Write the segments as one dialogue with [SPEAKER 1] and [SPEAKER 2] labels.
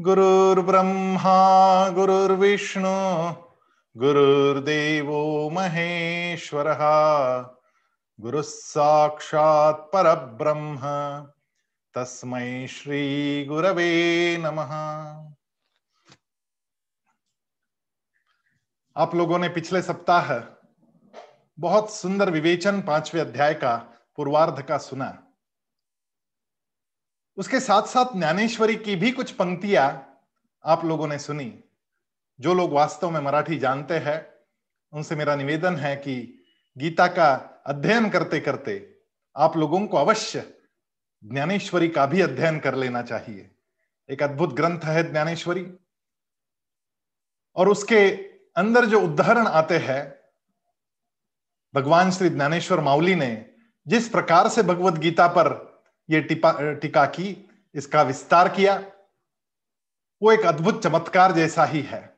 [SPEAKER 1] गुरुर्ब्रह्मा, गुरुर्विष्णु, गुरुर्देवो महेश्वरः गुरुः साक्षात् परब्रह्म, तस्मै श्री गुरवे नमः। आप लोगों ने पिछले सप्ताह बहुत सुंदर विवेचन पाँचवें अध्याय का पूर्वार्ध का सुना। उसके साथ साथ ज्ञानेश्वरी की भी कुछ पंक्तियाँ आप लोगों ने सुनी, जो लोग वास्तव में मराठी जानते हैं, उनसे मेरा निवेदन है कि गीता का अध्ययन करते करते आप लोगों को अवश्य ज्ञानेश्वरी का भी अध्ययन कर लेना चाहिए। एक अद्भुत ग्रंथ है ज्ञानेश्वरी। और उसके अंदर जो उदाहरण आते हैं, भगवान श्री ज्ञानेश्वर माउली ने, जिस प्रकार से भगवत गीता पर यह टीका की, इसका विस्तार किया। वो एक अद्भुत चमत्कार जैसा ही है।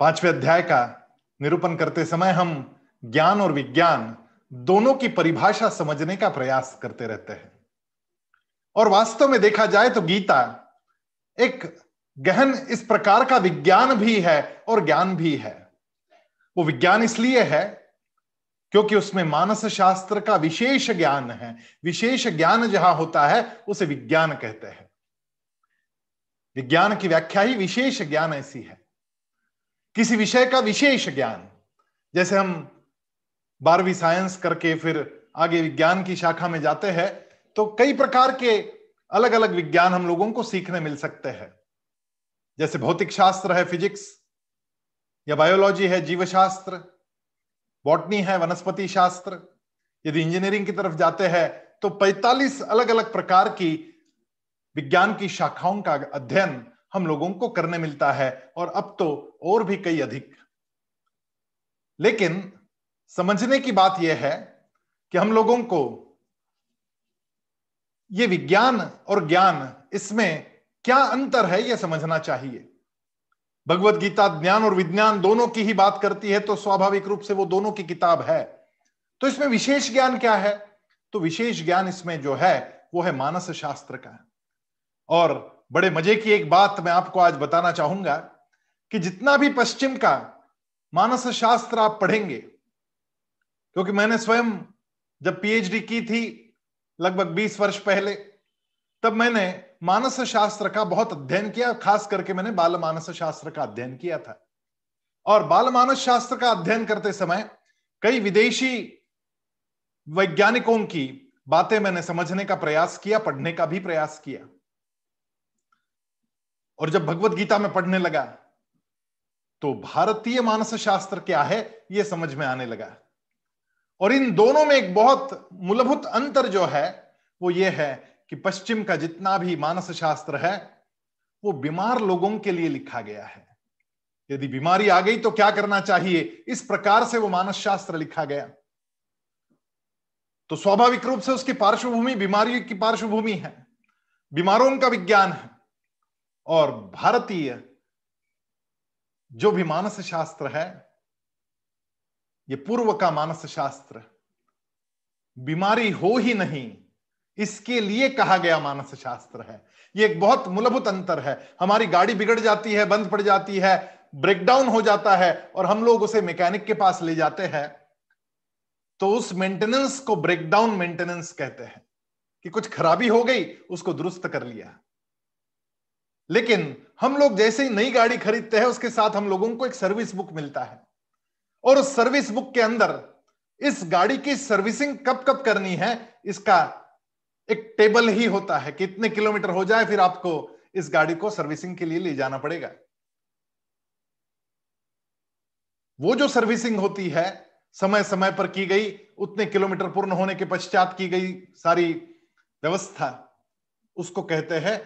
[SPEAKER 1] पाँचवें अध्याय का निरूपण करते समय हम ज्ञान और विज्ञान दोनों की परिभाषा समझने का प्रयास करते रहते हैं। और वास्तव में देखा जाए तो गीता एक गहन इस प्रकार का विज्ञान भी है और ज्ञान भी है। वो विज्ञान इसलिए है क्योंकि उसमें मानस शास्त्र का विशेष ज्ञान है। विशेष ज्ञान जहाँ होता है, उसे विज्ञान कहते हैं। विज्ञान की व्याख्या ही विशेष ज्ञान ऐसी है। किसी विषय का विशेष ज्ञान, जैसे हम बारहवीं साइंस करके फिर आगे विज्ञान की शाखा में जाते हैं तो कई प्रकार के अलग अलग विज्ञान हम लोगों को सीखने मिल सकते हैं। जैसे भौतिक शास्त्र है, फिजिक्स, या बायोलॉजी है, जीवशास्त्र बॉटनी है वनस्पति शास्त्र। यदि इंजीनियरिंग की तरफ़ जाते हैं तो 45 अलग अलग प्रकार की विज्ञान की शाखाओं का अध्ययन हम लोगों को करने मिलता है, और अब तो और भी कई अधिक। लेकिन समझने की बात यह है कि हम लोगों को ये विज्ञान और ज्ञान, इसमें क्या अंतर है यह समझना चाहिए। भगवत गीता, ज्ञान और विज्ञान दोनों की ही बात करती है तो स्वाभाविक रूप से वो दोनों की किताब है। तो इसमें विशेष ज्ञान क्या है? तो विशेष ज्ञान इसमें जो है, वो है मानस शास्त्र का। और बड़े मज़े की एक बात मैं आपको आज बताना चाहूँगा कि जितना भी पश्चिम का मानस शास्त्र आप पढ़ेंगे, क्योंकि मैंने स्वयं जब पीएचडी की थी, लगभग 20 वर्ष पहले, तब मैंने मानस शास्त्र का बहुत अध्ययन किया, खास करके मैंने बाल मानस शास्त्र का अध्ययन किया था। और बाल मानस शास्त्र का अध्ययन करते समय कई विदेशी वैज्ञानिकों की बातें मैंने समझने का प्रयास किया, पढ़ने का भी प्रयास किया। और जब भगवत गीता में पढ़ने लगा तो भारतीय मानस शास्त्र क्या है यह समझ में आने लगा। और इन दोनों में एक बहुत मूलभूत अंतर जो है, वो ये है कि पश्चिम का जितना भी मानस शास्त्र है, वो बीमार लोगों के लिए लिखा गया है। यदि बीमारी आ गई तो क्या करना चाहिए? इस प्रकार से वो मानस शास्त्र लिखा गया। तो स्वाभाविक रूप से उसकी पार्श्वभूमि बीमारी की पार्श्वभूमि है। बीमारों का विज्ञान है। और भारतीय जो भी मानस शास्त्र है, ये पूर्व का मानस शास्त्र बीमारी हो ही नहीं इसके लिए कहा गया मानस शास्त्र है। ये एक बहुत मूलभूत अंतर है। हमारी गाड़ी बिगड़ जाती है, बंद पड़ जाती है ब्रेकडाउन हो जाता है और हम लोग उसे मैकेनिक के पास ले जाते हैं। तो उस मेंटेनेंस को ब्रेकडाउन मेंटेनेंस कहते हैं कि कुछ खराबी हो गई, उसको दुरुस्त कर लिया। लेकिन हम लोग जैसे ही नई गाड़ी खरीदते हैं, उसके साथ हम लोगों को एक सर्विस बुक मिलता है। और उस सर्विस बुक के अंदर इस गाड़ी की सर्विसिंग कब कब करनी है, इसका एक टेबल ही होता है, कितने किलोमीटर हो जाए, फिर आपको इस गाड़ी को सर्विसिंग के लिए ले जाना पड़ेगा। वो जो सर्विसिंग होती है समय समय पर की गई, उतने किलोमीटर पूर्ण होने के पश्चात की गई सारी व्यवस्था, उसको कहते हैं,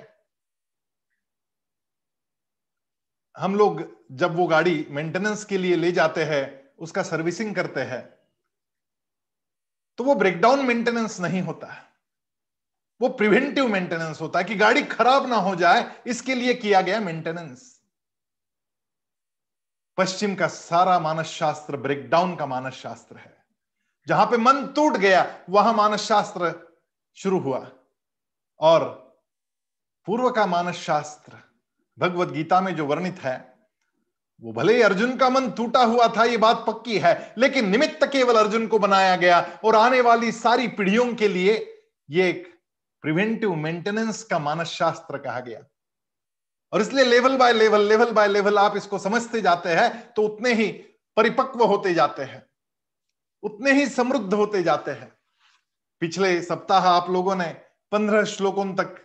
[SPEAKER 1] हम लोग जब वो गाड़ी मेंटेनेंस के लिए ले जाते हैं, उसका सर्विसिंग करते हैं तो वो ब्रेकडाउन मेंटेनेंस नहीं होता। है वो प्रिवेंटिव मेंटेनेंस होता है कि गाड़ी खराब ना हो जाए, इसके लिए किया गया मेंटेनेंस। पश्चिम का सारा मानस शास्त्र ब्रेकडाउन का मानस शास्त्र है। जहाँ पे मन टूट गया, वहाँ मानस शास्त्र शुरू हुआ। और पूर्व का मानस शास्त्र भगवत गीता में जो वर्णित है, वो भले ही अर्जुन का मन टूटा हुआ था, ये बात पक्की है, लेकिन निमित्त केवल अर्जुन को बनाया गया और आने वाली सारी पीढ़ियों के लिए ये एक प्रिवेंटिव मेंटेनेंस का मानस शास्त्र कहा गया। और इसलिए level by level level by level आप इसको समझते जाते हैं तो उतने ही परिपक्व होते जाते हैं, उतने ही समृद्ध होते जाते हैं। पिछले सप्ताह आप लोगों ने पंद्रह श्लोकों तक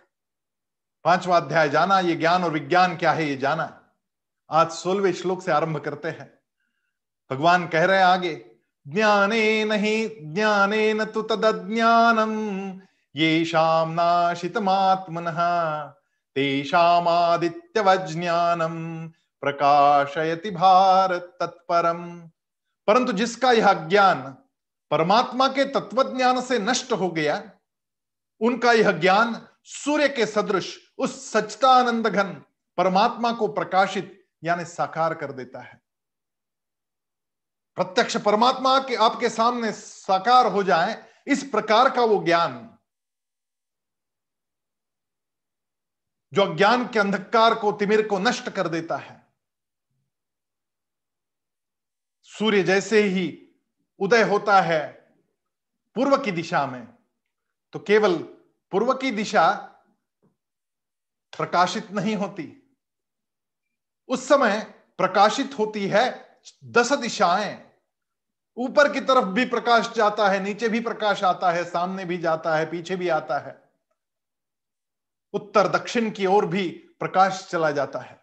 [SPEAKER 1] पांचवा अध्याय जाना, ये ज्ञान और विज्ञान क्या है ये जाना। आज सोलवे श्लोक से आरंभ करते हैं। भगवान कह रहे हैं आगे, ज्ञाने नहीं, ज्ञाने न तो तदज्ञानम। ये तेषामादित्यवज्ञानम प्रकाशयति भारत तत्परम। परंतु जिसका यह ज्ञान परमात्मा के तत्व ज्ञान से नष्ट हो गया, उनका यह ज्ञान सूर्य के सदृश उस सचतानंद घन परमात्मा को प्रकाशित, यानी साकार कर देता है। प्रत्यक्ष परमात्मा के आपके सामने साकार हो जाए, इस प्रकार का वो ज्ञान जो अज्ञान के अंधकार को, तिमिर को नष्ट कर देता है। सूर्य जैसे ही उदय होता है पूर्व की दिशा में तो केवल पूर्व की दिशा प्रकाशित नहीं होती। उस समय प्रकाशित होती है दस दिशाएँ। ऊपर की तरफ़ भी प्रकाश जाता है, नीचे भी प्रकाश आता है, सामने भी जाता है, पीछे भी आता है। उत्तर दक्षिण की ओर भी प्रकाश चला जाता है।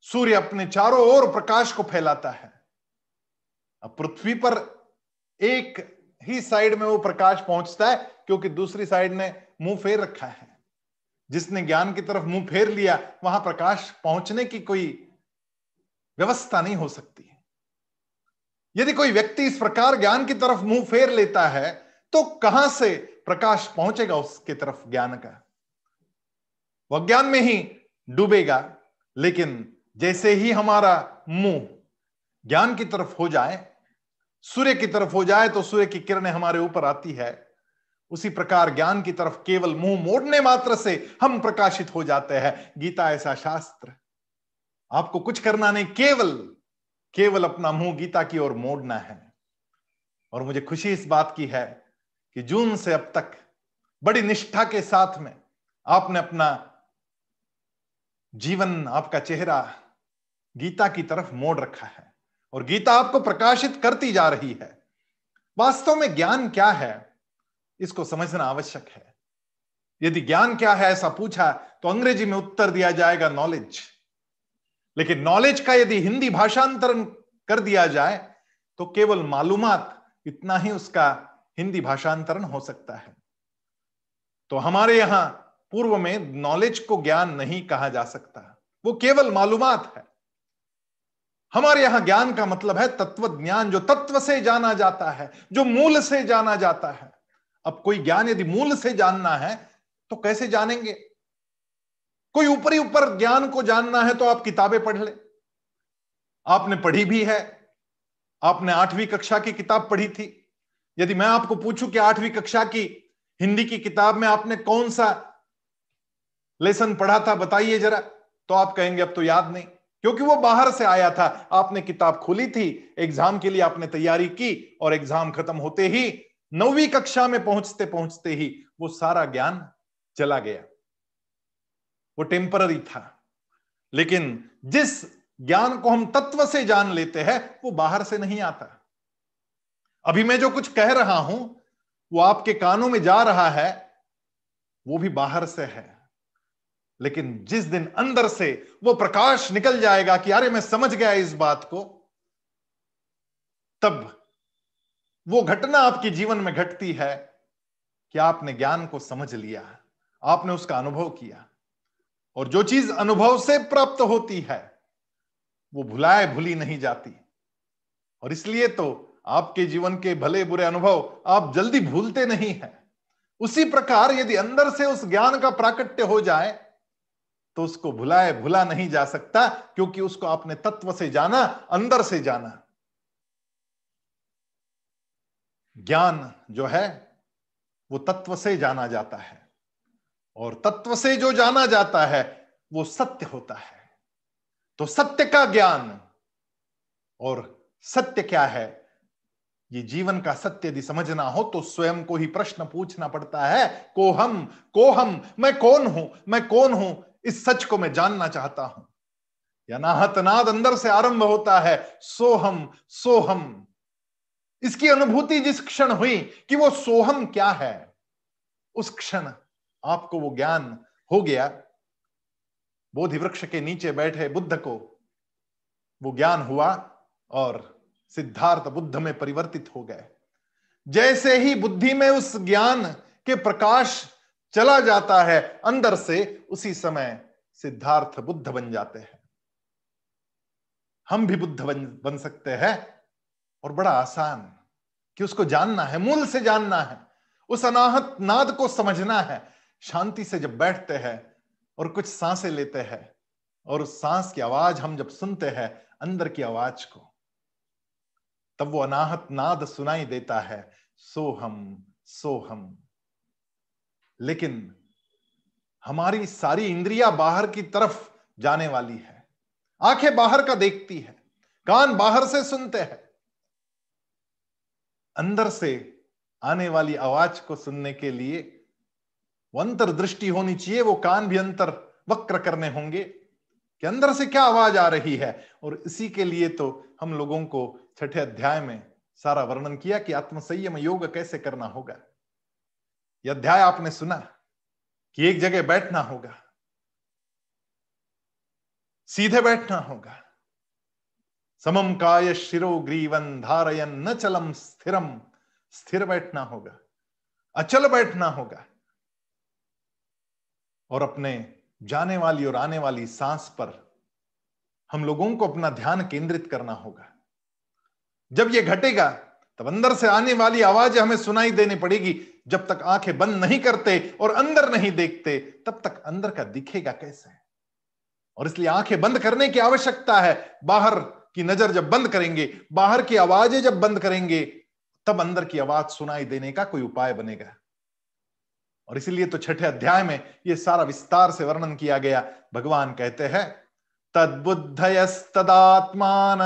[SPEAKER 1] सूर्य अपने चारों ओर प्रकाश को फैलाता है। पृथ्वी पर एक ही साइड में वो प्रकाश पहुँचता है, क्योंकि दूसरी साइड ने मुँह फेर रखा है। जिसने ज्ञान की तरफ़ मुँह फेर लिया, वहाँ प्रकाश पहुँचने की कोई व्यवस्था नहीं हो सकती। यदि कोई व्यक्ति इस प्रकार ज्ञान की तरफ़ मुँह फेर लेता है तो कहाँ से प्रकाश पहुंचेगा उसके तरफ़ ज्ञान का। वह ज्ञान में ही डूबेगा, लेकिन जैसे ही हमारा मुँह ज्ञान की तरफ़ हो जाए, सूर्य की तरफ़ हो जाए तो सूर्य की किरणें हमारे ऊपर आती है। उसी प्रकार ज्ञान की तरफ़ केवल मुँह मोड़ने मात्र से हम प्रकाशित हो जाते हैं। गीता ऐसा शास्त्र। आपको कुछ करना नहीं, केवल केवल अपना मुँह गीता की ओर मोड़ना है। और मुझे खुशी इस बात की है कि जून से अब तक बड़ी निष्ठा के साथ में आपने अपना जीवन, आपका चेहरा गीता की तरफ़ मोड़ रखा है। और गीता आपको प्रकाशित करती जा रही है। वास्तव में ज्ञान क्या है, इसको समझना आवश्यक है। यदि ज्ञान क्या है, ऐसा पूछा तो अंग्रेज़ी में उत्तर दिया जाएगा नॉलेज लेकिन नॉलेज का यदि हिंदी भाषांतरण कर दिया जाए तो केवल मालूमात, इतना ही उसका हिंदी भाषांतरण हो सकता है। तो हमारे यहाँ पूर्व में नॉलेज को ज्ञान नहीं कहा जा सकता। वो केवल मालूमात है। हमारे यहाँ ज्ञान का मतलब है तत्व ज्ञान जो तत्व से जाना जाता है, जो मूल से जाना जाता है। अब कोई ज्ञान यदि मूल से जानना है तो कैसे जानेंगे? कोई ऊपरी ऊपर ज्ञान को जानना है तो आप किताबें पढ़ ले। आपने पढ़ी भी है। आपने आठवीं कक्षा की किताब पढ़ी थी। यदि मैं आपको पूछूँ कि आठवीं कक्षा की हिंदी की किताब में आपने कौन सा लेसन पढ़ा था, बताइए जरा। तो आप कहेंगे, अब तो याद नहीं। क्योंकि वो बाहर से आया था। आपने किताब खोली थी, एग्ज़ाम के लिए आपने तैयारी की और एग्ज़ाम खत्म होते ही, नौवीं कक्षा में पहुँचते पहुँचते ही वो सारा ज्ञान चला गया। वो टेम्पररी था। लेकिन जिस ज्ञान को हम तत्व से जान लेते हैं, वो बाहर से नहीं आता। अभी मैं जो कुछ कह रहा हूँ, वो आपके कानों में जा रहा है, वो भी बाहर से है। लेकिन जिस दिन अंदर से वो प्रकाश निकल जाएगा कि अरे मैं समझ गया इस बात को, तब वो घटना आपके जीवन में घटती है कि आपने ज्ञान को समझ लिया, आपने उसका अनुभव किया। और जो चीज़ अनुभव से प्राप्त होती है, वो भुलाए भूली नहीं जाती। और इसलिए तो आपके जीवन के भले बुरे अनुभव आप जल्दी भूलते नहीं हैं। उसी प्रकार यदि अंदर से उस ज्ञान का प्राकट्य हो जाए तो उसको भुलाए भुला नहीं जा सकता, क्योंकि उसको आपने तत्व से जाना, अंदर से जाना। ज्ञान जो है, वो तत्व से जाना जाता है। और तत्व से जो जाना जाता है, वो सत्य होता है। तो सत्य का ज्ञान, और सत्य क्या है? ये जीवन का सत्य यदि समझना हो तो स्वयं को ही प्रश्न पूछना पड़ता है को हम को हम मैं कौन हूँ, मैं कौन हूँ? इस सच को मैं जानना चाहता हूँ। या नाहत नाद अंदर से आरंभ होता है, सोहम सोहम। इसकी अनुभूति जिस क्षण हुई कि वो सोहम क्या है, उस क्षण आपको वो ज्ञान हो गया। बोधि वृक्ष के नीचे बैठे बुद्ध को वो ज्ञान हुआ और सिद्धार्थ बुद्ध में परिवर्तित हो गए। जैसे ही बुद्धि में उस ज्ञान के प्रकाश चला जाता है, अंदर से उसी समय सिद्धार्थ बुद्ध बन जाते हैं। हम भी बुद्ध बन बन सकते हैं और बड़ा आसान कि उसको जानना है, मूल से जानना है। उस अनाहत नाद को समझना है। शांति से जब बैठते हैं और कुछ साँसें लेते हैं और उस सांस की आवाज़ हम जब सुनते हैं, अंदर की आवाज़ को तब वो अनाहत नाद सुनाई देता है, सोहम सोहम। लेकिन हमारी सारी इंद्रिया बाहर की तरफ़ जाने वाली है। आँखें बाहर का देखती है, कान बाहर से सुनते हैं। अंदर से आने वाली आवाज़ को सुनने के लिए वो अंतर्दृष्टि होनी चाहिए, वो कान भी अंतर वक्र करने होंगे कि अंदर से क्या आवाज़ आ रही है। और इसी के लिए तो हम लोगों को छठे अध्याय में सारा वर्णन किया कि आत्मसंयम योग कैसे करना होगा। यह अध्याय आपने सुना कि एक जगह बैठना होगा, सीधे बैठना होगा। समम काय शिरो ग्रीवन धारयन न चलम स्थिरम स्थिर बैठना होगा, अचल बैठना होगा। और अपने जाने वाली और आने वाली सांस पर हम लोगों को अपना ध्यान केंद्रित करना होगा। जब यह घटेगा, तब अंदर से आने वाली आवाज़ हमें सुनाई देनी पड़ेगी। जब तक आँखें बंद नहीं करते और अंदर नहीं देखते, तब तक अंदर का दिखेगा कैसे? और इसलिए आँखें बंद करने की आवश्यकता है। बाहर की नज़र जब बंद करेंगे, बाहर की आवाज़ें जब बंद करेंगे, तब अंदर की आवाज़ सुनाई देने का कोई उपाय बनेगा। और इसीलिए तो छठे अध्याय में यह सारा विस्तार से वर्णन किया गया। भगवान कहते हैं तद्बुद्धयस्तदात्मान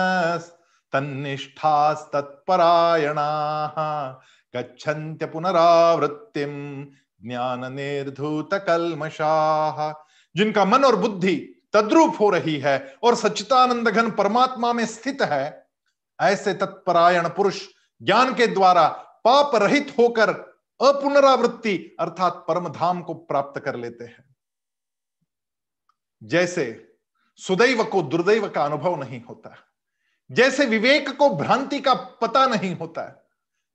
[SPEAKER 1] तन्निष्ठास्तत्परायणा। गच्छन्त्य पुनरावृत्तिम ज्ञान निर्धूत कलमशाह जिनका मन और बुद्धि तद्रूप हो रही है और सच्चितानंद घन परमात्मा में स्थित है, ऐसे तत्परायण पुरुष ज्ञान के द्वारा पाप रहित होकर अपुनरावृत्ति अर्थात परम धाम को प्राप्त कर लेते हैं। जैसे सुदैव को दुर्दैव का अनुभव नहीं होता। जैसे विवेक को भ्रांति का पता नहीं होता है,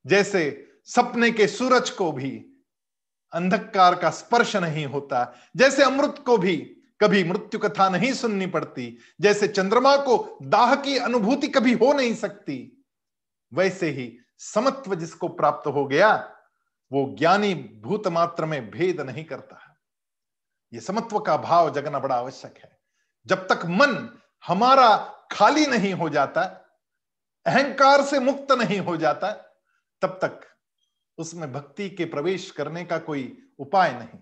[SPEAKER 1] जैसे सपने के सूरज को भी अंधकार का स्पर्श नहीं होता, जैसे अमृत को भी कभी मृत्यु कथा नहीं सुननी पड़ती, जैसे चंद्रमा को दाह की अनुभूति कभी हो नहीं सकती, वैसे ही समत्व जिसको प्राप्त हो गया, वो ज्ञानी भूत मात्र में भेद नहीं करता है। ये समत्व का भाव जगना बड़ा आवश्यक है। जब तक मन हमारा खाली नहीं हो जाता, अहंकार से मुक्त नहीं हो जाता, तब तक उसमें भक्ति के प्रवेश करने का कोई उपाय नहीं।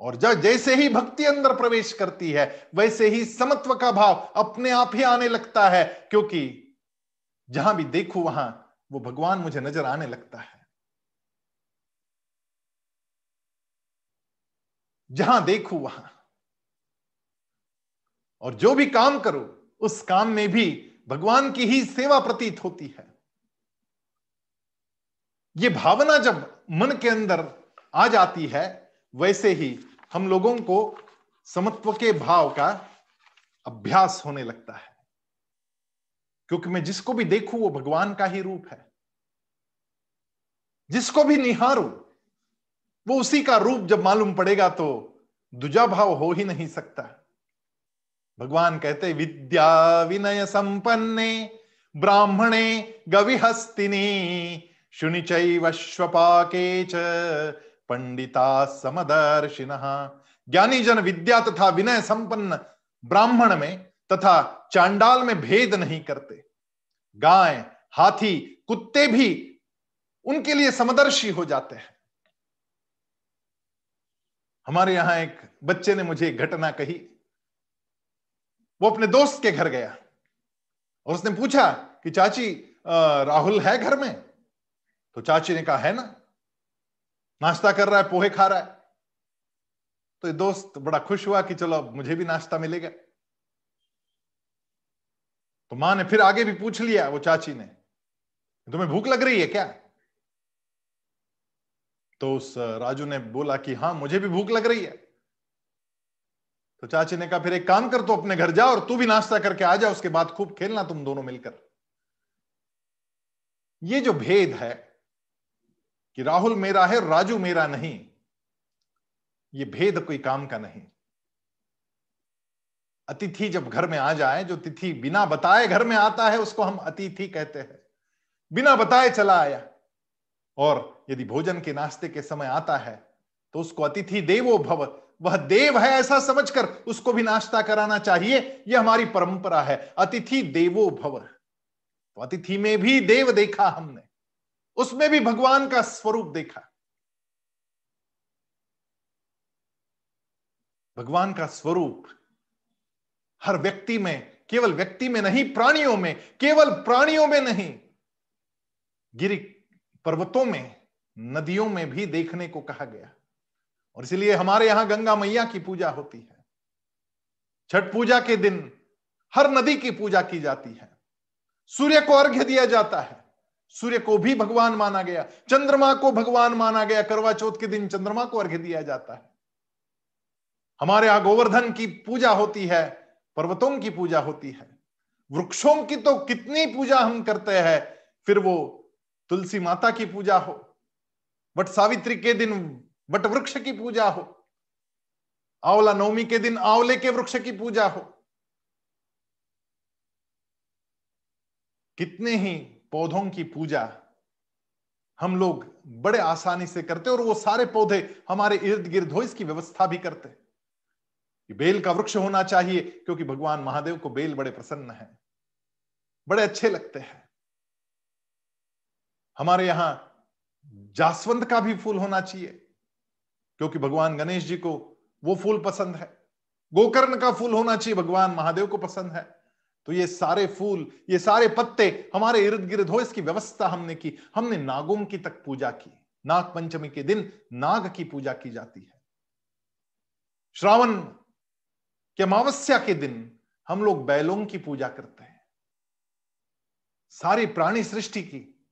[SPEAKER 1] और जब जैसे ही भक्ति अंदर प्रवेश करती है, वैसे ही समत्व का भाव अपने आप ही आने लगता है, क्योंकि जहाँ भी देखू, वहाँ वो भगवान मुझे नज़र आने लगता है। जहाँ देखू, वहाँ। और जो भी काम करो उस काम में भी भगवान की ही सेवा प्रतीत होती है। ये भावना जब मन के अंदर आ जाती है, वैसे ही हम लोगों को समत्व के भाव का अभ्यास होने लगता है। क्योंकि मैं जिसको भी देखूँ, वो भगवान का ही रूप है। जिसको भी निहारू, वो उसी का रूप जब मालूम पड़ेगा तो दुजा भाव हो ही नहीं सकता। भगवान कहते विद्या विनय संपन्ने, ब्राह्मणे गविहस्तिनी शुनिचैवश्वपाके च, पंडिता समदर्शिन। ज्ञानी जन विद्या तथा विनय संपन्न ब्राह्मण में तथा चांडाल में भेद नहीं करते। गाय, हाथी, कुत्ते भी उनके लिए समदर्शी हो जाते हैं। हमारे यहाँ एक बच्चे ने मुझे घटना कही। वो अपने दोस्त के घर गया। और उसने पूछा कि, चाची राहुल है घर में? तो चाची ने कहा, है ना। नाश्ता कर रहा है, पोहे खा रहा है। तो ये दोस्त बड़ा खुश हुआ कि चलो, अब मुझे भी नाश्ता मिलेगा। तो माँ ने फिर आगे भी पूछ लिया, वो चाची ने, तुम्हें भूख लग रही है क्या? तो उस राजू ने बोला कि हाँ मुझे भी भूख लग रही है। तो चाची ने कहा, फिर एक काम कर तो अपने घर जा और तू भी नाश्ता करके आ जा, उसके बाद खूब खेलना तुम दोनों मिलकर. ये जो भेद है कि राहुल मेरा है, राजू मेरा नहीं, ये भेद कोई काम का नहीं। अतिथि जब घर में आ जाए, जो तिथि बिना बताए घर में आता है, उसको हम अतिथि कहते हैं। बिना बताए चला आया। और यदि भोजन के नाश्ते के समय आता है तो उसको अतिथि देवो भव वह देव है ऐसा समझकर उसको भी नाश्ता कराना चाहिए। यह हमारी परंपरा है। अतिथि देवो भव। तो अतिथि में भी देव देखा हमने। उसमें भी भगवान का स्वरूप देखा। भगवान का स्वरूप हर व्यक्ति में, केवल व्यक्ति में नहीं, प्राणियों में, केवल प्राणियों में नहीं, गिरी पर्वतों में, नदियों में भी देखने को कहा गया। और इसलिए हमारे यहाँ गंगा मैया की पूजा होती है। छठ पूजा के दिन हर नदी की पूजा की जाती है। सूर्य को अर्घ्य दिया जाता है। सूर्य को भी भगवान माना गया। चंद्रमा को भगवान माना गया। करवा चौथ के दिन चंद्रमा को अर्घ्य दिया जाता है। हमारे यहाँ गोवर्धन की पूजा होती है, पर्वतों की पूजा होती है। वृक्षों की तो कितनी पूजा हम करते हैं, फिर वो तुलसी माता की पूजा हो। बट सावित्री के दिन वट वृक्ष की पूजा हो। आंवला नवमी के दिन आंवले के वृक्ष की पूजा हो। कितने ही पौधों की पूजा हम लोग बड़े आसानी से करते और वो सारे पौधे हमारे इर्द गिर्द हो, इसकी व्यवस्था भी करते बेल का वृक्ष होना चाहिए, क्योंकि भगवान महादेव को बेल बड़े प्रसन्न है। बड़े अच्छे लगते हैं। हमारे यहाँ जासवंत का भी फूल होना चाहिए। क्योंकि भगवान गणेश जी को वो फूल पसंद है। गोकर्ण का फूल होना चाहिए, भगवान महादेव को पसंद है। तो ये सारे फूल, ये सारे पत्ते हमारे इर्द गिर्द हो, इसकी व्यवस्था हमने की। हमने नागों की तक पूजा की। नाग पंचमी के दिन नाग की पूजा की जाती है। श्रावण के अमावस्या के दिन हम लोग बैलों की पूजा करते हैं। सारी प्राणी सृष्टि की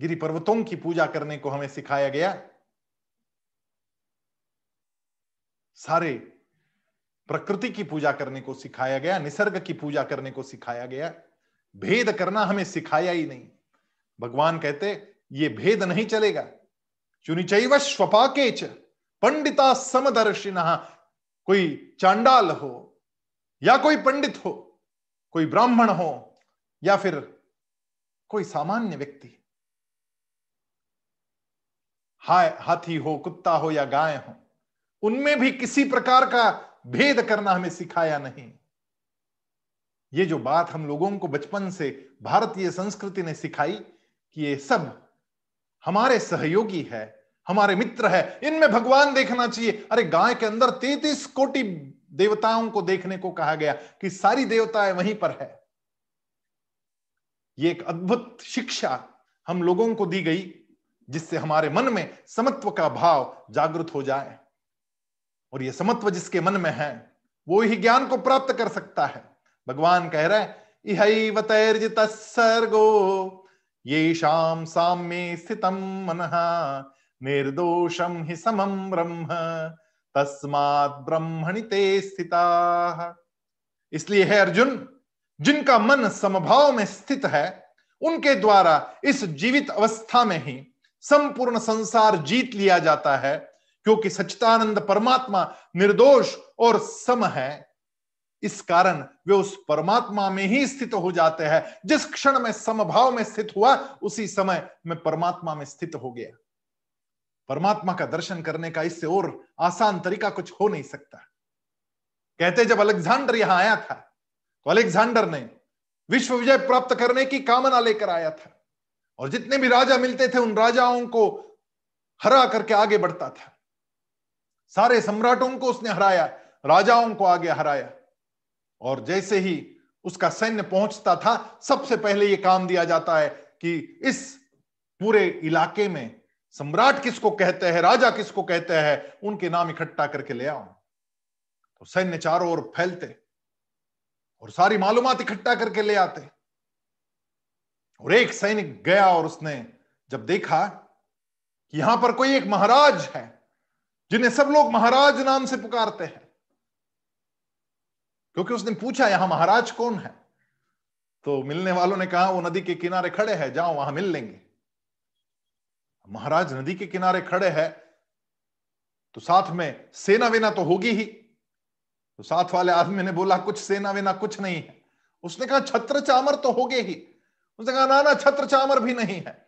[SPEAKER 1] गिरी पर्वतों की पूजा करने को हमें सिखाया गया। सारे प्रकृति की पूजा करने को सिखाया गया, निसर्ग की पूजा करने को सिखाया गया। भेद करना हमें सिखाया ही नहीं। भगवान कहते, ये भेद नहीं चलेगा। चुनिचैव स्वपाके च, पंडिता समदर्शिना। कोई चांडाल हो, या कोई पंडित हो, कोई ब्राह्मण हो, या फिर कोई सामान्य व्यक्ति। हाय, हाथी हो, कुत्ता हो, या गाय हो उनमें भी किसी प्रकार का भेद करना हमें सिखाया नहीं। ये जो बात हम लोगों को बचपन से भारतीय संस्कृति ने सिखाई कि ये सब हमारे सहयोगी है, हमारे मित्र है, इनमें भगवान देखना चाहिए। अरे गाय के अंदर तैतीस कोटि देवताओं को देखने को कहा गया कि सारी देवताएँ वहीं पर है। ये एक अद्भुत शिक्षा हम लोगों को दी गई, जिससे हमारे मन में समत्व का भाव जागृत हो जाए। और ये समत्व जिसके मन में है, वो ही ज्ञान को प्राप्त कर सकता है। भगवान कह रहे तैर्जित सर्गो ये शाम साम्य स्थितम मन निर्दोषम ही समम ब्रह्म, तस्मात ब्रह्मणि ते स्थिता। इसलिए है अर्जुन, जिनका मन समभाव में स्थित है, उनके द्वारा इस जीवित अवस्था में ही संपूर्ण संसार जीत लिया जाता है। क्योंकि सच्चिदानंद परमात्मा निर्दोष और सम है। इस कारण वे उस परमात्मा में ही स्थित हो जाते हैं। जिस क्षण में समभाव में स्थित हुआ, उसी समय में परमात्मा में स्थित हो गया। परमात्मा का दर्शन करने का इससे और आसान तरीका कुछ हो नहीं सकता। कहते जब अलेक्जेंडर यहाँ आया था तो अलेक्जेंडर ने विश्व विजय प्राप्त करने की कामना लेकर आया था। और जितने भी राजा मिलते थे, उन राजाओं को हरा करके आगे बढ़ता था। सारे सम्राटों को उसने हराया, राजाओं को आगे हराया। और जैसे ही उसका सैन्य पहुँचता था, सबसे पहले यह काम दिया जाता है कि इस पूरे इलाके में सम्राट किसको कहते हैं, राजा किसको कहते हैं, उनके नाम इकट्ठा करके ले आओ। तो सैन्य चारों ओर फैलते और सारी मालूमात इकट्ठा करके ले आते। और एक सैनिक गया और उसने जब देखा कि यहाँ पर कोई एक महाराज है जिन्हें सब लोग महाराज नाम से पुकारते हैं। क्योंकि उसने पूछा, यहाँ महाराज कौन है? तो मिलने वालों ने कहा, वो नदी के किनारे खड़े हैं, जाओ वहाँ मिल लेंगे। महाराज, नदी के किनारे खड़े हैं तो साथ में सेना वेना तो होगी ही। तो साथ वाले आदमी ने बोला, कुछ सेना वेना कुछ नहीं है। उसने कहा छत्र चामर तो होगे ही। उसने कहा, ना ना छत्र चामर भी नहीं है।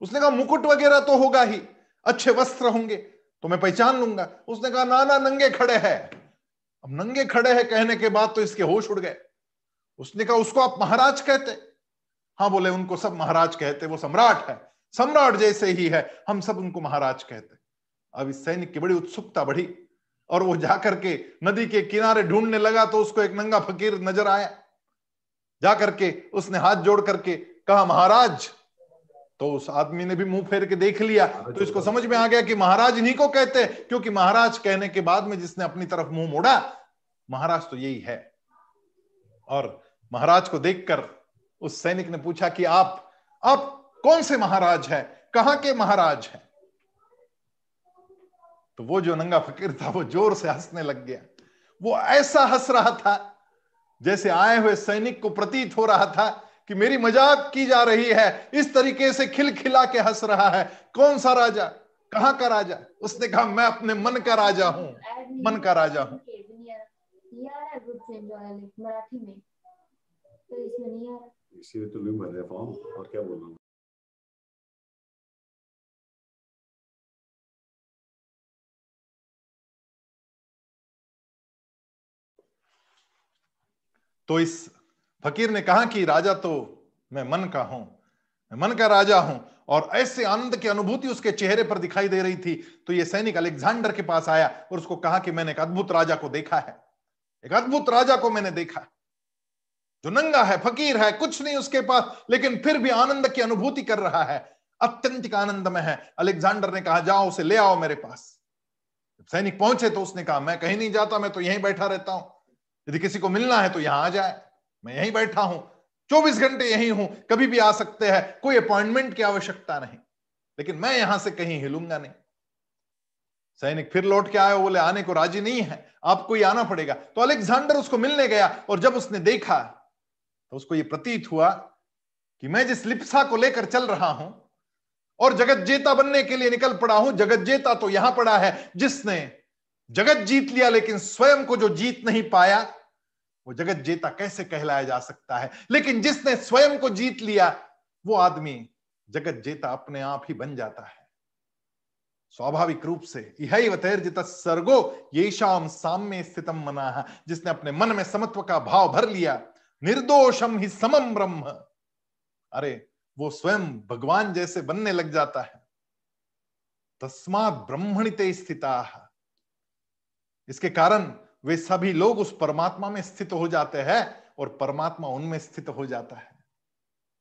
[SPEAKER 1] उसने कहा, मुकुट वगैरह तो होगा ही। अच्छे वस्त्र होंगे। तो मैं पहचान लूँगा। उसने कहा ना ना नंगे खड़े हैं। अब नंगे खड़े हैं कहने के बाद तो इसके होश उड़ गए। उसने कहा, उसको आप महाराज कहते? हाँ बोले, उनको सब महाराज कहते, वो सम्राट है। सम्राट जैसे ही है, हम सब उनको महाराज कहते अब इस सैनिक की बड़ी उत्सुकता बढ़ी और वो जाकर के नदी के किनारे ढूँढने लगा तो उसको एक नंगा फकीर नज़र आया। जाकर के उसने हाथ जोड़ करके कहा, महाराज तो उस आदमी ने भी मुँह फेर के देख लिया। तो इसको समझ में आ गया कि महाराज इन्हीं को कहते हैं क्योंकि महाराज कहने के बाद में जिसने अपनी तरफ़ मुँह मोड़ा महाराज तो यही है। और महाराज को देखकर उस सैनिक ने पूछा कि आप आप कौन से महाराज है? कहाँ के महाराज है? तो वो जो नंगा फकीर था वो ज़ोर से हंसने लग गया। वो ऐसा हंस रहा था जैसे आए हुए सैनिक को प्रतीत हो रहा था कि मेरी मज़ाक की जा रही है इस तरीके से खिलखिला के हंस रहा है। कौन सा राजा? कहाँ का राजा? उसने कहा मैं अपने मन का राजा हूँ। मन का राजा हूँ। तो भर रहे फॉर्म। और क्या बोल रहा हूँ तो इस फकीर ने कहा कि, राजा तो मैं मन का हूँ, मैं मन का राजा हूँ और ऐसे आनंद की अनुभूति उसके चेहरे पर दिखाई दे रही थी तो ये सैनिक अलेक्जेंडर के पास आया और उसको कहा कि मैंने एक अद्भुत राजा को देखा है, एक अद्भुत राजा को मैंने देखा जो नंगा है, फकीर है, कुछ नहीं उसके पास, लेकिन फिर भी आनंद की अनुभूति कर रहा है, अत्यंत आनंद में है। अलेक्जेंडर ने कहा, जाओ उसे, ले आओ मेरे पास। सैनिक पहुँचे तो उसने कहा, मैं कहीं नहीं जाता, मैं तो यहीं बैठा रहता हूँ। यदि किसी को मिलना है तो यहाँ आ जाए। मैं यहीं बैठा हूँ, चौबीस घंटे यहीं हूँ, कभी भी आ सकते हैं, कोई अपॉइंटमेंट की आवश्यकता नहीं। लेकिन मैं यहाँ से कहीं हिलूँगा नहीं। सैनिक फिर लौट के आए बोले, आने को राज़ी नहीं है, आपको ही आना पड़ेगा। तो अलेक्जेंडर उसको मिलने गया, और जब उसने देखा तो उसको यह प्रतीत हुआ कि मैं जिस लिप्सा को लेकर चल रहा हूँ, और जगत जेता बनने के लिए निकल पड़ा हूँ जगत जेता तो यहाँ पड़ा है, जिसने जगत जीत लिया, लेकिन स्वयं को जो जीत नहीं पाया वो जगत जेता कैसे कहलाया जा सकता है? लेकिन जिसने स्वयं को जीत लिया, वो आदमी जगत जेता अपने आप ही बन जाता है। स्वाभाविक रूप से यही सर्गो ये शाम साम्य स्थितम मना। जिसने अपने मन में समत्व का भाव भर लिया निर्दोषम ही समम ब्रह्म। अरे, वो स्वयं भगवान जैसे बनने लग जाता है। तस्मात ब्रह्मणित स्थिता। इसके कारण वे सभी लोग उस परमात्मा में स्थित हो जाते हैं और परमात्मा उनमें स्थित हो जाता है।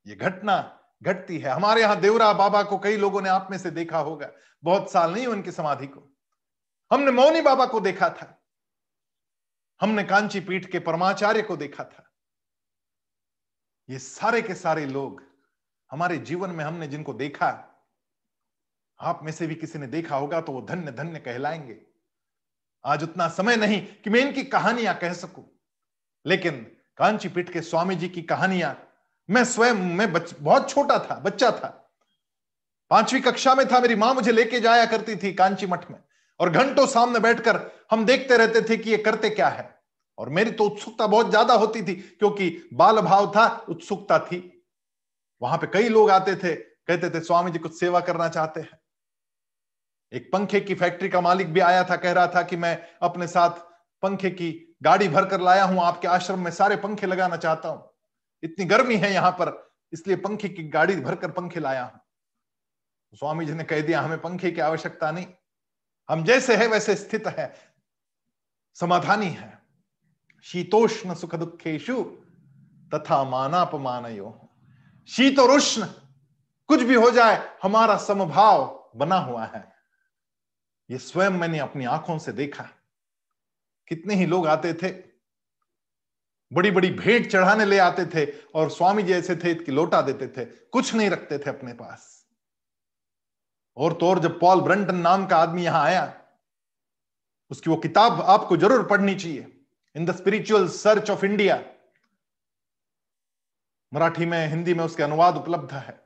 [SPEAKER 1] ये घटना घटती है। हमारे यहाँ देवरा बाबा को कई लोगों ने आप में से देखा होगा। बहुत साल नहीं उनकी समाधि को। हमने मौनी बाबा को देखा था। हमने कांची पीठ के परमाचार्य को देखा था। ये सारे के सारे लोग हमारे जीवन में हमने जिनको देखा, आप में से भी किसी ने देखा होगा तो वो धन्य धन्य कहलाएँगे। आज उतना समय नहीं कि मैं इनकी कहानियाँ कह सकूँ। लेकिन कांची पीठ के स्वामी जी की कहानियाँ मैं स्वयं मैं बच, बहुत छोटा था बच्चा था। पांचवी कक्षा में था मेरी माँ मुझे लेके जाया करती थी कांची मठ में। और घंटों सामने बैठकर हम देखते रहते थे कि ये करते क्या है। और मेरी तो उत्सुकता बहुत ज़्यादा होती थी क्योंकि बाल भाव था उत्सुकता थी। वहाँ पे कई लोग आते थे कहते थे स्वामी जी कुछ सेवा करना चाहते हैं। एक पंखे की फैक्ट्री का मालिक भी आया था, कह रहा था कि मैं अपने साथ पंखे की गाड़ी भर कर लाया हूँ, आपके आश्रम में सारे पंखे लगाना चाहता हूँ। इतनी गर्मी है यहाँ पर, इसलिए पंखे की गाड़ी भरकर पंखे लाया हूँ। स्वामी जी ने कह दिया, हमें पंखे की आवश्यकता नहीं। हम जैसे है वैसे स्थित है, समाधानी है। शीतोष्ण सुख दुखेशु तथा मानापमान शीत और उष्ण कुछ भी हो जाए, हमारा समभाव बना हुआ है। ये स्वयं मैंने अपनी आँखों से देखा। कितने ही लोग आते थे बड़ी बड़ी भेंट चढ़ाने ले आते थे और स्वामी जी ऐसे थे कि लौटा देते थे, कुछ नहीं रखते थे अपने पास। और तो और जब पॉल ब्रंटन नाम का आदमी यहाँ आया, उसकी वो किताब आपको ज़रूर पढ़नी चाहिए। In the spiritual search of India. Marathi में, हिंदी में उसके अनुवाद उपलब्ध है।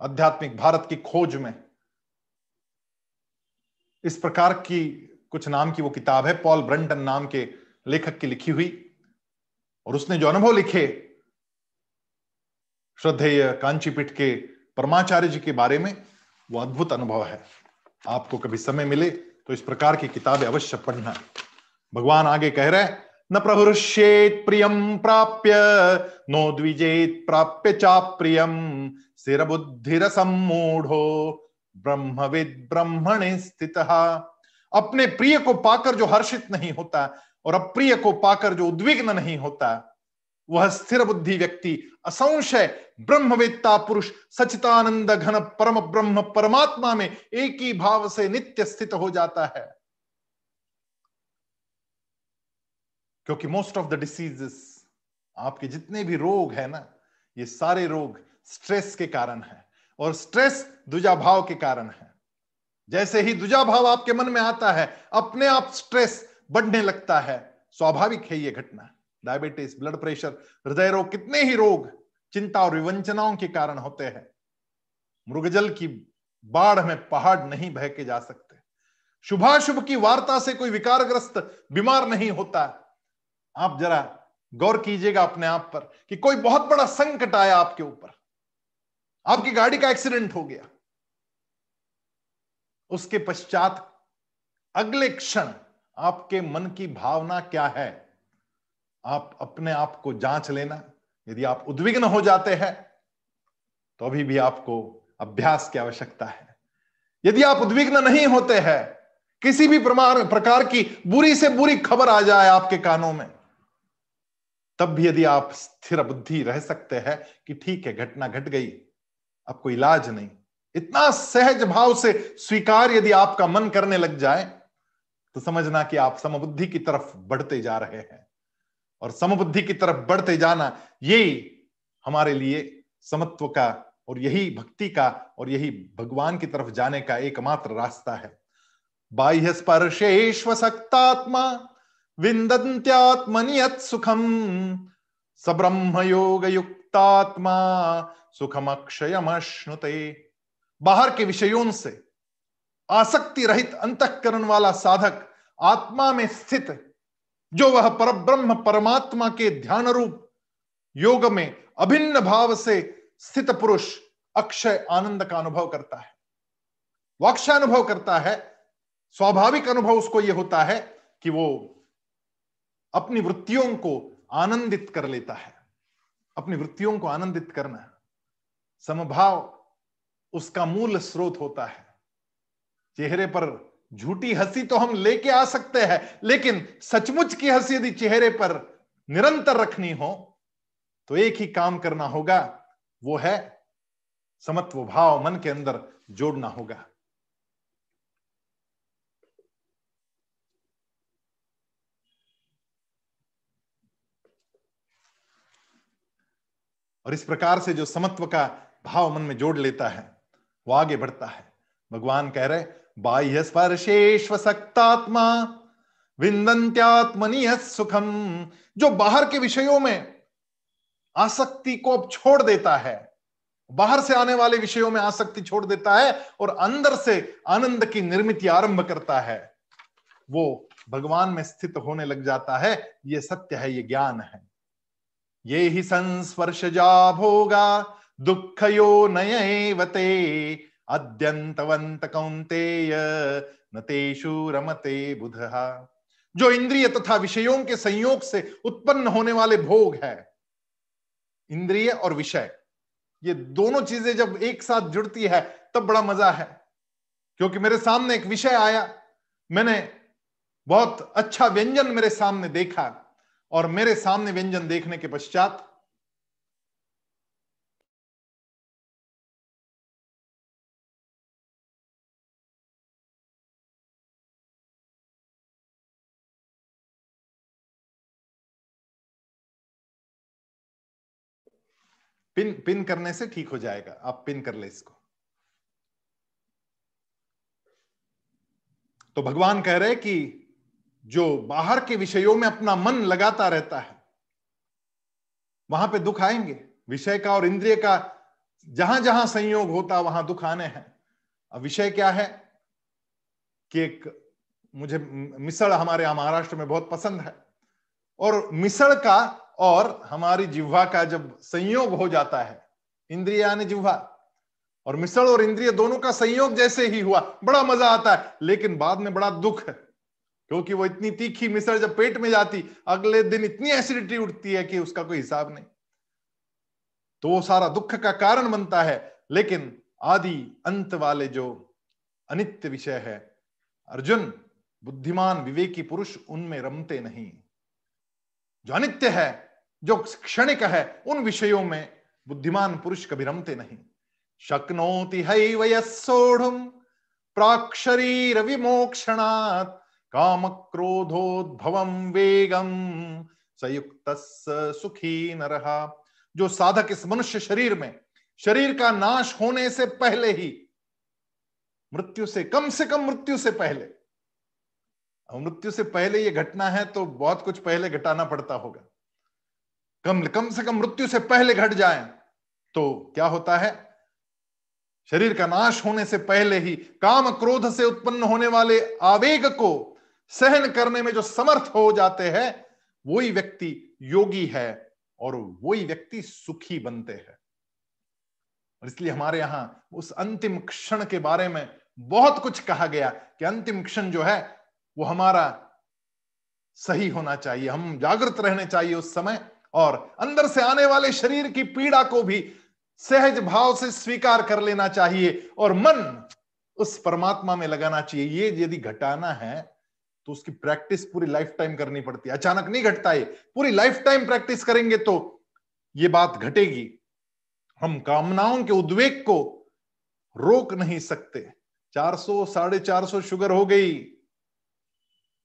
[SPEAKER 1] आध्यात्मिक भारत की खोज में। इस प्रकार की कुछ नाम की वो किताब है, पॉल ब्रंटन नाम के लेखक की लिखी हुई। और उसने जो अनुभव लिखे, श्रद्धेय कांचीपीठ के परमाचार्य जी के बारे में, वो अद्भुत अनुभव है। आपको कभी समय मिले तो इस प्रकार की किताबें अवश्य पढ़ना। भगवान आगे कह रहे न प्रहृष्येत प्रियम प्राप्य, नो द्विजेत प्राप्य चा प्रियम सिर बुद्धिर सम्मूढ़ो ब्रह्मविद ब्रह्मण स्थित। अपने प्रिय को पाकर जो हर्षित नहीं होता और अप्रिय को पाकर जो उद्विग्न नहीं होता, वह स्थिर बुद्धि व्यक्ति, असंशय ब्रह्मवेत्ता पुरुष सचितानंद घन परम ब्रह्म परमात्मा में एक ही भाव से नित्य स्थित हो जाता है। क्योंकि मोस्ट ऑफ़ द डिसीजेस आपके जितने भी रोग है ना, ये सारे रोग स्ट्रेस के कारण है। और स्ट्रेस दुजा भाव के कारण है। जैसे ही दुजा भाव आपके मन में आता है, अपने आप स्ट्रेस बढ़ने लगता है। स्वाभाविक है यह घटना। डायबिटीज़, ब्लड प्रेशर, हृदय रोग, कितने ही रोग चिंता और विवंचनाओं के कारण होते हैं। मृगजल की बाढ़ में पहाड़ नहीं बह के जा सकते। शुभाशुभ की वार्ता से कोई विकारग्रस्त बीमार नहीं होता। आप जरा गौर कीजिएगा अपने आप पर कि कोई बहुत बड़ा संकट आया आपके ऊपर। आपकी गाड़ी का एक्सीडेंट हो गया। उसके पश्चात अगले क्षण आपके मन की भावना क्या है? आप अपने आप को जाँच लेना। यदि आप उद्विग्न हो जाते हैं तो अभी भी आपको अभ्यास की आवश्यकता है। यदि आप उद्विग्न नहीं होते हैं, किसी भी प्रमाण प्रकार की बुरी से बुरी खबर आ जाए आपके कानों में, तब भी यदि आप स्थिर बुद्धि रह सकते हैं कि ठीक है, घटना घट गई। कोई इलाज नहीं। इतना सहज भाव से स्वीकार यदि आपका मन करने लग जाए तो समझना कि आप समबुद्धि की तरफ़ बढ़ते जा रहे हैं। और समबुद्धि की तरफ़ बढ़ते जाना, ये हमारे लिए समत्व का और यही भक्ति का और यही भगवान की तरफ़ जाने का एकमात्र रास्ता है। बाह्य स्पर्शेश्व सक्तात्मा विंदंत्यात्मनियत सुखम। सब्रह्म योग युक्तात्मा सुखम अक्षयमश्नुते बाहर के विषयों से आसक्ति रहित अंतकरण वाला साधक आत्मा में स्थित, जो वह पर ब्रह्म परमात्मा के ध्यान रूप योग में अभिन्न भाव से स्थित पुरुष अक्षय आनंद का अनुभव करता है। वक्ष अनुभव करता है। स्वाभाविक अनुभव उसको यह होता है कि वो अपनी वृत्तियों को आनंदित कर लेता है। अपनी वृत्तियों को आनंदित करना। समभाव उसका मूल स्रोत होता है। चेहरे पर झूठी हँसी तो हम लेके आ सकते हैं, लेकिन सचमुच की हँसी यदि चेहरे पर निरंतर रखनी हो तो एक ही काम करना होगा, वो है समत्व भाव मन के अंदर जोड़ना होगा। और इस प्रकार से जो समत्व का भाव मन में जोड़ लेता है, वो आगे बढ़ता है। भगवान कह रहे, बाह्य स्पर्शेश्व सक्तात्मा विंदंत्यात्मनि सुखम। जो बाहर के विषयों में आसक्ति को अब छोड़ देता है, बाहर से आने वाले विषयों में आसक्ति छोड़ देता है और अंदर से आनंद की निर्मित आरंभ करता है, वो भगवान में स्थित होने लग जाता है। ये सत्य है, ये ज्ञान है। ये ही संस्पर्श जा भोगा दुखयो नयवते अद्यंतवंत कौंतेय न तेषु रमते बुध। जो इंद्रिय तथा विषयों के संयोग से उत्पन्न होने वाले भोग है, इंद्रिय और विषय, ये दोनों चीज़ें जब एक साथ जुड़ती है, तब बड़ा मज़ा है। क्योंकि मेरे सामने एक विषय आया, मैंने बहुत अच्छा व्यंजन मेरे सामने देखा, और मेरे सामने व्यंजन देखने के पश्चात पिन पिन करने से ठीक हो जाएगा। आप पिन कर ले इसको। तो भगवान कह रहे कि जो बाहर के विषयों में अपना मन लगाता रहता है, वहाँ पे दुख आएँगे। विषय का और इंद्रिय का जहाँ जहाँ संयोग होता, वहाँ दुख आने हैं। अब विषय क्या है? कि एक मुझे मिसड़ हमारे यहाँ महाराष्ट्र में बहुत पसंद है। और मिसड़ का और हमारी जिह्वा का जब संयोग हो जाता है, इंद्रिय यानी जिह्वा, और मिसळ और इंद्रिय दोनों का संयोग जैसे ही हुआ, बड़ा मज़ा आता है, लेकिन बाद में बड़ा दुख है, क्योंकि वो इतनी तीखी मिसळ जब पेट में जाती, अगले दिन इतनी एसिडिटी उठती है कि उसका कोई हिसाब नहीं। तो वो सारा दुख का कारण बनता है, लेकिन आदि अंत वाले जो अनित्य विषय है, अर्जुन, बुद्धिमान, विवेकी पुरुष, उनमें रमते नहीं। जो अनित्य है जो क्षणिक है, उन विषयों में बुद्धिमान पुरुष कभी रमते नहीं। शक्नोति हैवयसोढ़ प्राक्षरीर विमोक्षणात् काम क्रोधोद्भव वेगम। संयुक्त सुखी न रहा जो साधक इस मनुष्य शरीर में, शरीर का नाश होने से पहले ही, मृत्यु से, कम से कम मृत्यु से पहले मृत्यु से पहले ये घटना है तो बहुत कुछ पहले घटाना पड़ता होगा। कम कम से कम मृत्यु से पहले घट जाए। तो क्या होता है? शरीर का नाश होने से पहले ही काम क्रोध से उत्पन्न होने वाले आवेग को सहन करने में जो समर्थ हो जाते हैं, वही व्यक्ति योगी है और वही व्यक्ति सुखी बनते हैं। और इसलिए हमारे यहाँ उस अंतिम क्षण के बारे में बहुत कुछ कहा गया कि अंतिम क्षण जो है, वो हमारा सही होना चाहिए। हम जागृत रहने चाहिए उस समय। और अंदर से आने वाले शरीर की पीड़ा को भी सहज भाव से स्वीकार कर लेना चाहिए और मन उस परमात्मा में लगाना चाहिए। ये यदि घटाना है तो उसकी प्रैक्टिस पूरी लाइफ टाइम करनी पड़ती है। अचानक नहीं घटता है पूरी लाइफ टाइम प्रैक्टिस करेंगे तो ये बात घटेगी। हम कामनाओं के उद्वेग को रोक नहीं सकते। 400 साढ़े चार सौ शुगर हो गई।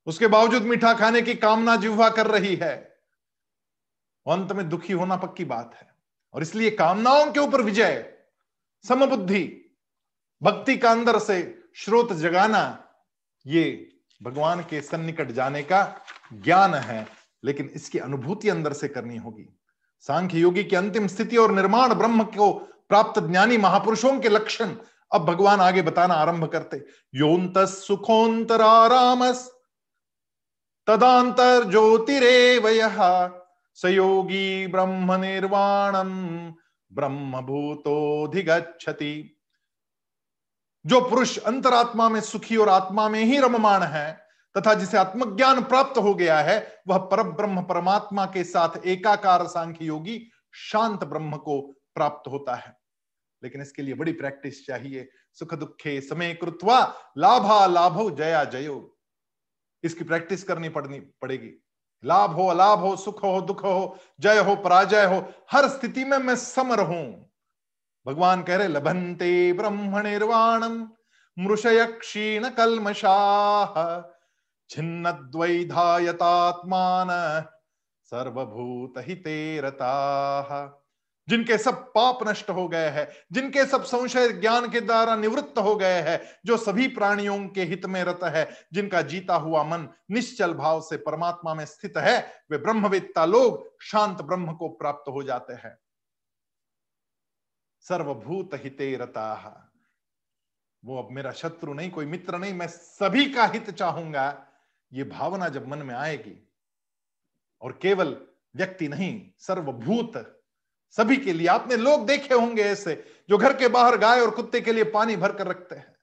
[SPEAKER 1] उसके बावजूद मीठा खाने की कामना जिह्वा कर रही है। अंत में दुखी होना पक्की बात है। और इसलिए कामनाओं के ऊपर विजय, समबुद्धि, भक्ति का अंदर से श्रोत जगाना, ये भगवान के सन्निकट जाने का ज्ञान है, लेकिन इसकी अनुभूति अंदर से करनी होगी। सांख्य योगी की अंतिम स्थिति और निर्माण ब्रह्म को प्राप्त ज्ञानी महापुरुषों के लक्षण अब भगवान आगे बताना आरंभ करते। योन्त सुखोन्तरारामस तदांतर ज्योतिरेव सयोगी ब्रह्म निर्वाणम ब्रह्म भूतोधिगछति जो पुरुष अंतरात्मा में सुखी और आत्मा में ही रममाण है, तथा जिसे आत्मज्ञान प्राप्त हो गया है, वह पर ब्रह्म परमात्मा के साथ एकाकार सांख्य योगी शांत ब्रह्म को प्राप्त होता है। लेकिन इसके लिए बड़ी प्रैक्टिस चाहिए। सुख दुखे समय कृत्वा लाभा लाभो जया जयो। इसकी प्रैक्टिस करनी पड़नी, पड़ेगी। लाभ हो, अलाभ हो, सुख हो, दुख हो, जय हो, पराजय हो, हर स्थिति में मैं समर हूँ। भगवान कह रहे लभंते ब्रह्म निर्वाणम मृषय क्षीण कलमशाह छिन्न द्वैधायतात्मान सर्वभूत हिते रता। जिनके सब पाप नष्ट हो गए हैं, जिनके सब संशय ज्ञान के द्वारा निवृत्त हो गए हैं, जो सभी प्राणियों के हित में रत है, जिनका जीता हुआ मन निश्चल भाव से परमात्मा में स्थित है, वे ब्रह्मवेत्ता लोग शांत ब्रह्म को प्राप्त हो जाते हैं। सर्वभूत हिते रता। वो अब मेरा शत्रु नहीं, कोई मित्र नहीं, मैं सभी का हित चाहूँगा। ये भावना जब मन में आएगी, और केवल व्यक्ति नहीं, सर्वभूत सभी के लिए। आपने लोग देखे होंगे ऐसे जो घर के बाहर गाय और कुत्ते के लिए पानी भर कर रखते हैं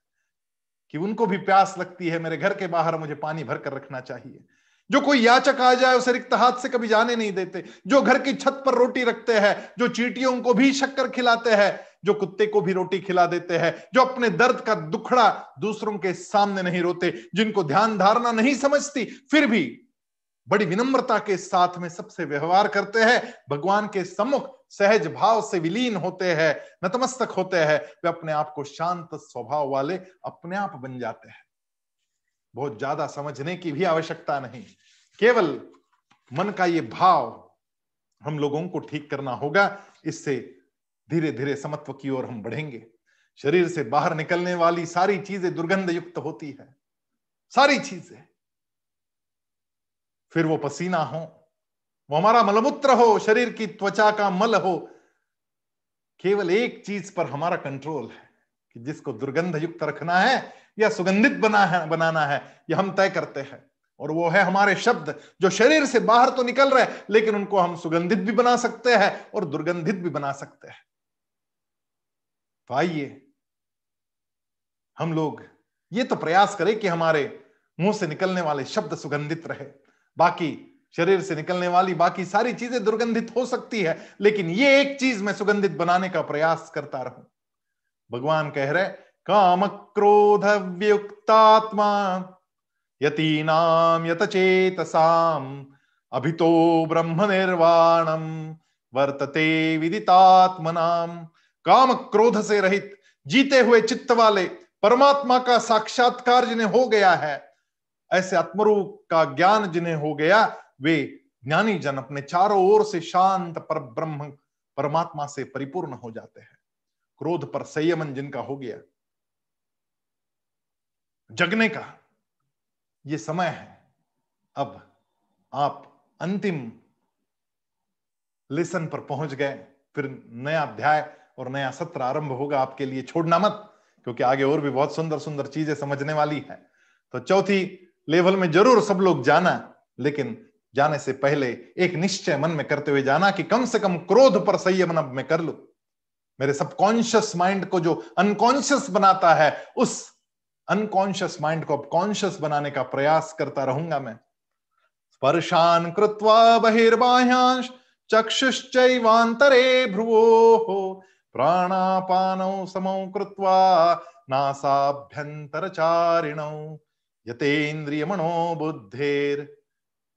[SPEAKER 1] कि उनको भी प्यास लगती है, मेरे घर के बाहर मुझे पानी भर कर रखना चाहिए। जो कोई याचक आ जाए, उसे रिक्त हाथ से कभी जाने नहीं देते। जो घर की छत पर रोटी रखते हैं, जो चीटियों को भी शक्कर खिलाते हैं, जो कुत्ते को भी रोटी खिला देते हैं, जो अपने दर्द का दुखड़ा दूसरों के सामने नहीं रोते, जिनको ध्यान धारणा नहीं समझती, फिर भी बड़ी विनम्रता के साथ में सबसे व्यवहार करते हैं। भगवान के सम्मुख सहज भाव से विलीन होते हैं, नतमस्तक होते हैं, वे अपने आप को शांत स्वभाव वाले अपने आप बन जाते हैं। बहुत ज़्यादा समझने की भी आवश्यकता नहीं। केवल मन का ये भाव हम लोगों को ठीक करना होगा, इससे धीरे धीरे समत्व की ओर हम बढ़ेंगे। शरीर से बाहर निकलने वाली सारी चीज़ें दुर्गंध युक्त होती है। सारी चीज़ें। फिर वो पसीना हो वो हमारा मलमूत्र हो, शरीर की त्वचा का मल हो, केवल एक चीज़ पर हमारा कंट्रोल है कि जिसको दुर्गंध युक्त रखना है या सुगंधित बना है, बनाना है यह हम तय करते हैं। और वो है हमारे शब्द, जो शरीर से बाहर तो निकल रहे लेकिन उनको हम सुगंधित भी बना सकते हैं और दुर्गंधित भी बना सकते हैं। तो आइए, हम लोग ये तो प्रयास करें कि हमारे मुँह से निकलने वाले शब्द सुगंधित रहे। बाकी शरीर से निकलने वाली बाकी सारी चीज़ें दुर्गंधित हो सकती है, लेकिन ये एक चीज़ मैं सुगंधित बनाने का प्रयास करता रहूँ। भगवान कह रहे काम क्रोध व्युक्तात्मा यतीनाम यत चेतसाम अभितो ब्रह्म निर्वाणम वर्तते विदितात्मनाम काम क्रोध से रहित, जीते हुए चित्त वाले, परमात्मा का साक्षात्कार जिन्हें हो गया है, ऐसे आत्मरूप का ज्ञान जिन्हें हो गया वे ज्ञानी जन अपने चारों ओर से शांत पर ब्रह्म, परमात्मा से परिपूर्ण हो जाते हैं। क्रोध पर संयमन जिनका हो गया, जगने का, ये समय है। अब आप अंतिम लेसन पर पहुँच गए, फिर नया अध्याय और नया सत्र आरंभ होगा आपके लिए। छोड़ना मत, क्योंकि आगे और भी बहुत सुंदर सुंदर चीज़ें समझने वाली है। तो चौथी लेवल में ज़रूर सब लोग जाना, लेकिन जाने से पहले एक निश्चय मन में करते हुए जाना कि कम से कम क्रोध पर संयमन अब मैं कर लू। मेरे सबकॉन्शियस माइंड को जो अनकॉन्शियस बनाता है, उस अनकॉन्शियस माइंड को अब कॉन्शियस बनाने का प्रयास करता रहूँगा मैं। स्पर्शान कृत्वा बहिर्बाह्यांश चक्षुश्चैवांतरे भ्रुवो हो प्राणापानौ समौ कृत्वा नासाभ्यन्तरचारिणौ यतेन्द्रियमणो बुद्धेर।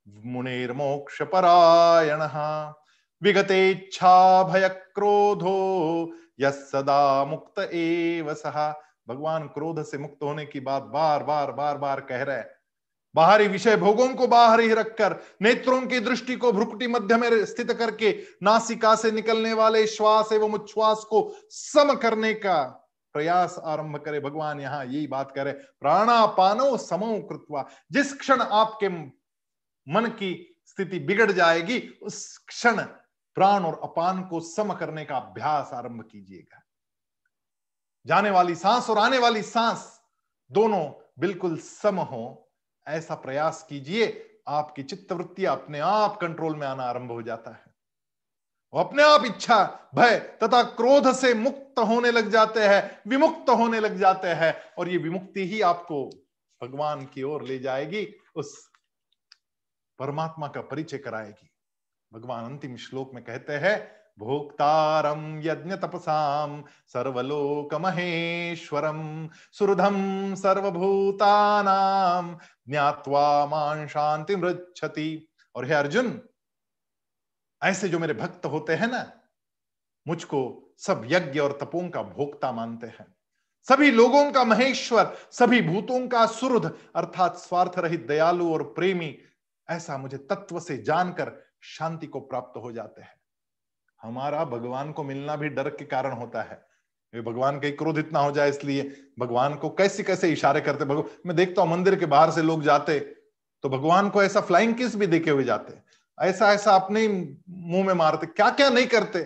[SPEAKER 1] मुनिर्मोक्ष परायण विगतेच्छा भय क्रोधो यदा मुक्त एव सहा भगवान क्रोध से मुक्त होने की बात बार बार बार बार कह रहे हैं। बाहरी विषय भोगों को बाहर ही रखकर, नेत्रों की दृष्टि को भ्रुकुटी मध्य में स्थित करके, नासिका से निकलने वाले श्वास एवं उच्छ्वास को सम करने का प्रयास आरंभ करे। भगवान यहाँ यही बात करे प्राणापानो समो कृत्वा, जिस क्षण आपके मन की स्थिति बिगड़ जाएगी, उस क्षण प्राण और अपान को सम करने का अभ्यास आरंभ कीजिएगा। जाने वाली सांस और आने वाली सांस दोनों बिल्कुल सम हो, ऐसा प्रयास कीजिए, आपकी चित्तवृत्ति अपने आप कंट्रोल में आना आरंभ हो जाता है। अपने आप इच्छा, भय तथा क्रोध से मुक्त होने लग जाते हैं, विमुक्त होने लग जाते हैं और ये विमुक्ति ही आपको भगवान की ओर ले जाएगी, उस परमात्मा का परिचय कराएगी। भगवान अंतिम श्लोक में कहते हैं भोक्तारम यज्ञ तपसाम सर्वलोक महेश्वरम सुरधम सर्वभूतानाम ज्ञात्वा मान शांति मृक्षति और हे अर्जुन, ऐसे जो मेरे भक्त होते हैं ना, मुझको सब यज्ञ और तपों का भोक्ता मानते हैं। सभी लोगों का महेश्वर, सभी भूतों का सुरध अर्थात स्वार्थ रहित दयालु और प्रेमी ऐसा मुझे तत्व से जानकर शांति को प्राप्त हो जाते हैं। हमारा भगवान को मिलना भी डर के कारण होता है। भगवान का क्रोध इतना हो जाए इसलिए भगवान को कैसे कैसे इशारे करते भगवान, मैं देखता हूँ मंदिर के बाहर से लोग जाते तो भगवान को ऐसा फ्लाइंग किस भी देखे हुए जाते। ऐसा ऐसा अपने मुँह में मारते क्या क्या नहीं करते।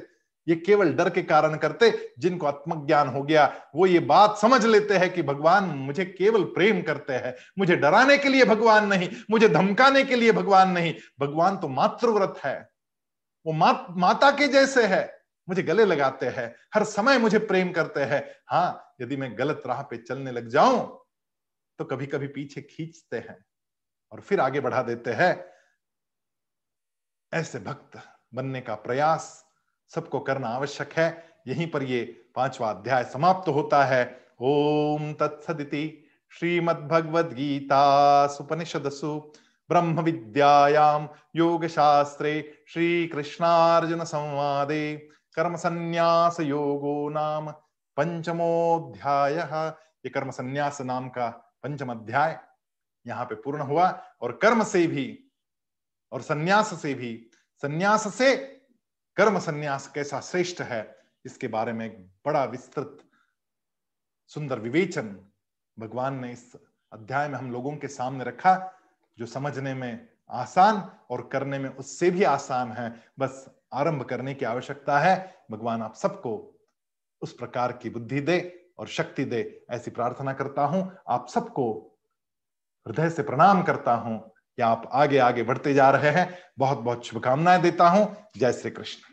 [SPEAKER 1] ये केवल डर के कारण करते जिनको आत्मज्ञान हो गया वो ये बात समझ लेते हैं कि भगवान मुझे केवल प्रेम करते हैं। मुझे डराने के लिए भगवान नहीं मुझे धमकाने के लिए भगवान नहीं। भगवान तो मातृव्रत है। वो मा, माता के जैसे है। मुझे गले लगाते हैं। हर समय मुझे प्रेम करते हैं। हाँ यदि मैं गलत राह पे चलने लग जाऊँ तो कभी कभी पीछे खींचते हैं और फिर आगे बढ़ा देते हैं। ऐसे भक्त बनने का प्रयास सबको करना आवश्यक है। यहीं पर ये पांचवा अध्याय समाप्त होता है। ओम तत्सदिति श्रीमद्भगवद गीता सुपनिषदसु ब्रह्म विद्यायाम योग शास्त्रे श्री कृष्णार्जुन संवादे कर्म संन्यास योगो नाम पंचमोध्याय ये कर्म संन्यास नाम का पंचम अध्याय यहाँ पे पूर्ण हुआ और कर्म से भी और संन्यास से भी, संन्यास से कर्म संन्यास कैसा श्रेष्ठ है, इसके बारे में एक बड़ा विस्तृत, सुंदर विवेचन भगवान ने इस अध्याय में हम लोगों के सामने रखा, जो समझने में आसान और करने में उससे भी आसान है। बस आरंभ करने की आवश्यकता है। भगवान आप सबको उस प्रकार की बुद्धि दे और शक्ति दे, ऐसी प्रार्थना करता हूँ। आप सबको हृदय से प्रणाम करता हूँ कि आप आगे आगे बढ़ते जा रहे हैं। बहुत बहुत शुभकामनाएँ देता हूँ। जय श्री कृष्ण।